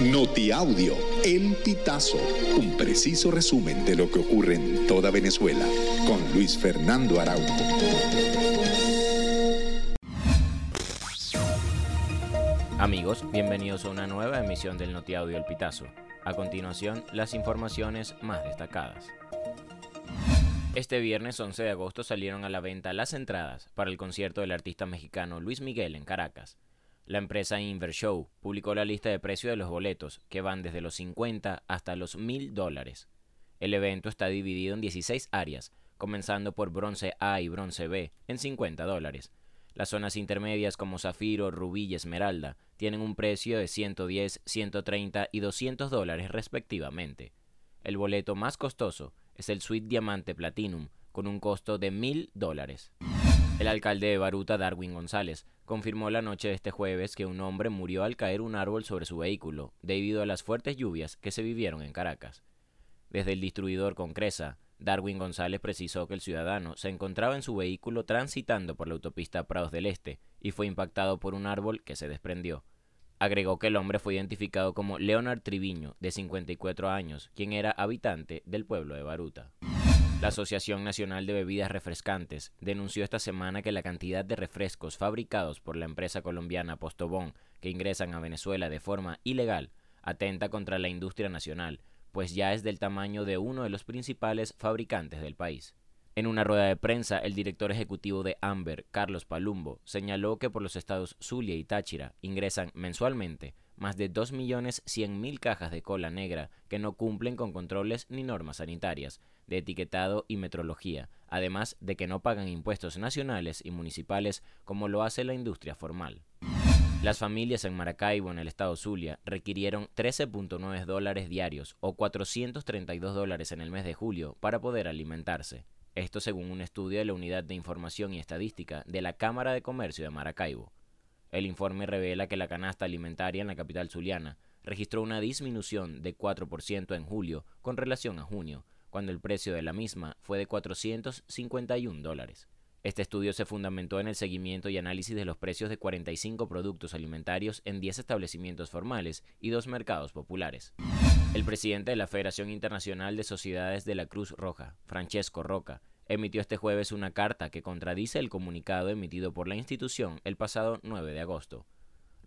Notiaudio, El Pitazo, un preciso resumen de lo que ocurre en toda Venezuela, con Luis Fernando Araújo. Amigos, bienvenidos a una nueva emisión del Notiaudio El Pitazo. A continuación, las informaciones más destacadas. Este viernes 11 de agosto salieron a la venta las entradas para el concierto del artista mexicano Luis Miguel en Caracas. La empresa Invershow publicó la lista de precios de los boletos, que van desde los 50 hasta los 1000 dólares. El evento está dividido en 16 áreas, comenzando por bronce A y bronce B en 50 dólares. Las zonas intermedias como zafiro, rubí y esmeralda tienen un precio de 110, 130 y 200 dólares respectivamente. El boleto más costoso es el Suite Diamante Platinum, con un costo de 1000 dólares. El alcalde de Baruta, Darwin González, confirmó la noche de este jueves que un hombre murió al caer un árbol sobre su vehículo debido a las fuertes lluvias que se vivieron en Caracas. Desde el distribuidor Concresa, Darwin González precisó que el ciudadano se encontraba en su vehículo transitando por la autopista Prados del Este y fue impactado por un árbol que se desprendió. Agregó que el hombre fue identificado como Leonard Triviño, de 54 años, quien era habitante del pueblo de Baruta. La Asociación Nacional de Bebidas Refrescantes denunció esta semana que la cantidad de refrescos fabricados por la empresa colombiana Postobón que ingresan a Venezuela de forma ilegal atenta contra la industria nacional, pues ya es del tamaño de uno de los principales fabricantes del país. En una rueda de prensa, el director ejecutivo de Amber, Carlos Palumbo, señaló que por los estados Zulia y Táchira ingresan mensualmente más de 2.100.000 cajas de cola negra que no cumplen con controles ni normas sanitarias, de etiquetado y metrología, además de que no pagan impuestos nacionales y municipales como lo hace la industria formal. Las familias en Maracaibo, en el estado Zulia, requirieron 13.9 dólares diarios o 432 dólares en el mes de julio para poder alimentarse. Esto según un estudio de la Unidad de Información y Estadística de la Cámara de Comercio de Maracaibo. El informe revela que la canasta alimentaria en la capital zuliana registró una disminución de 4% en julio con relación a junio, cuando el precio de la misma fue de 451 dólares. Este estudio se fundamentó en el seguimiento y análisis de los precios de 45 productos alimentarios en 10 establecimientos formales y dos mercados populares. El presidente de la Federación Internacional de Sociedades de la Cruz Roja, Francesco Roca, emitió este jueves una carta que contradice el comunicado emitido por la institución el pasado 9 de agosto.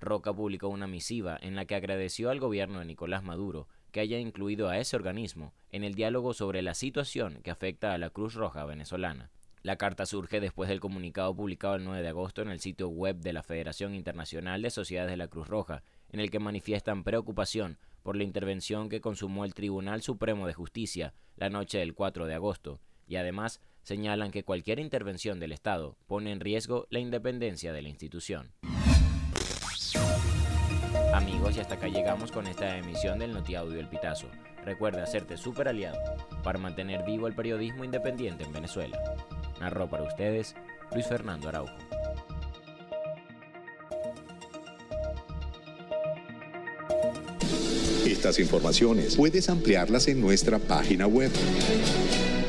Roca publicó una misiva en la que agradeció al gobierno de Nicolás Maduro que haya incluido a ese organismo en el diálogo sobre la situación que afecta a la Cruz Roja venezolana. La carta surge después del comunicado publicado el 9 de agosto en el sitio web de la Federación Internacional de Sociedades de la Cruz Roja, en el que manifiestan preocupación por la intervención que consumó el Tribunal Supremo de Justicia la noche del 4 de agosto, y además señalan que cualquier intervención del Estado pone en riesgo la independencia de la institución. Amigos, y hasta acá llegamos con esta emisión del Notiaudio El Pitazo. Recuerda hacerte super aliado para mantener vivo el periodismo independiente en Venezuela. Narró para ustedes Luis Fernando Araujo. Estas informaciones puedes ampliarlas en nuestra página web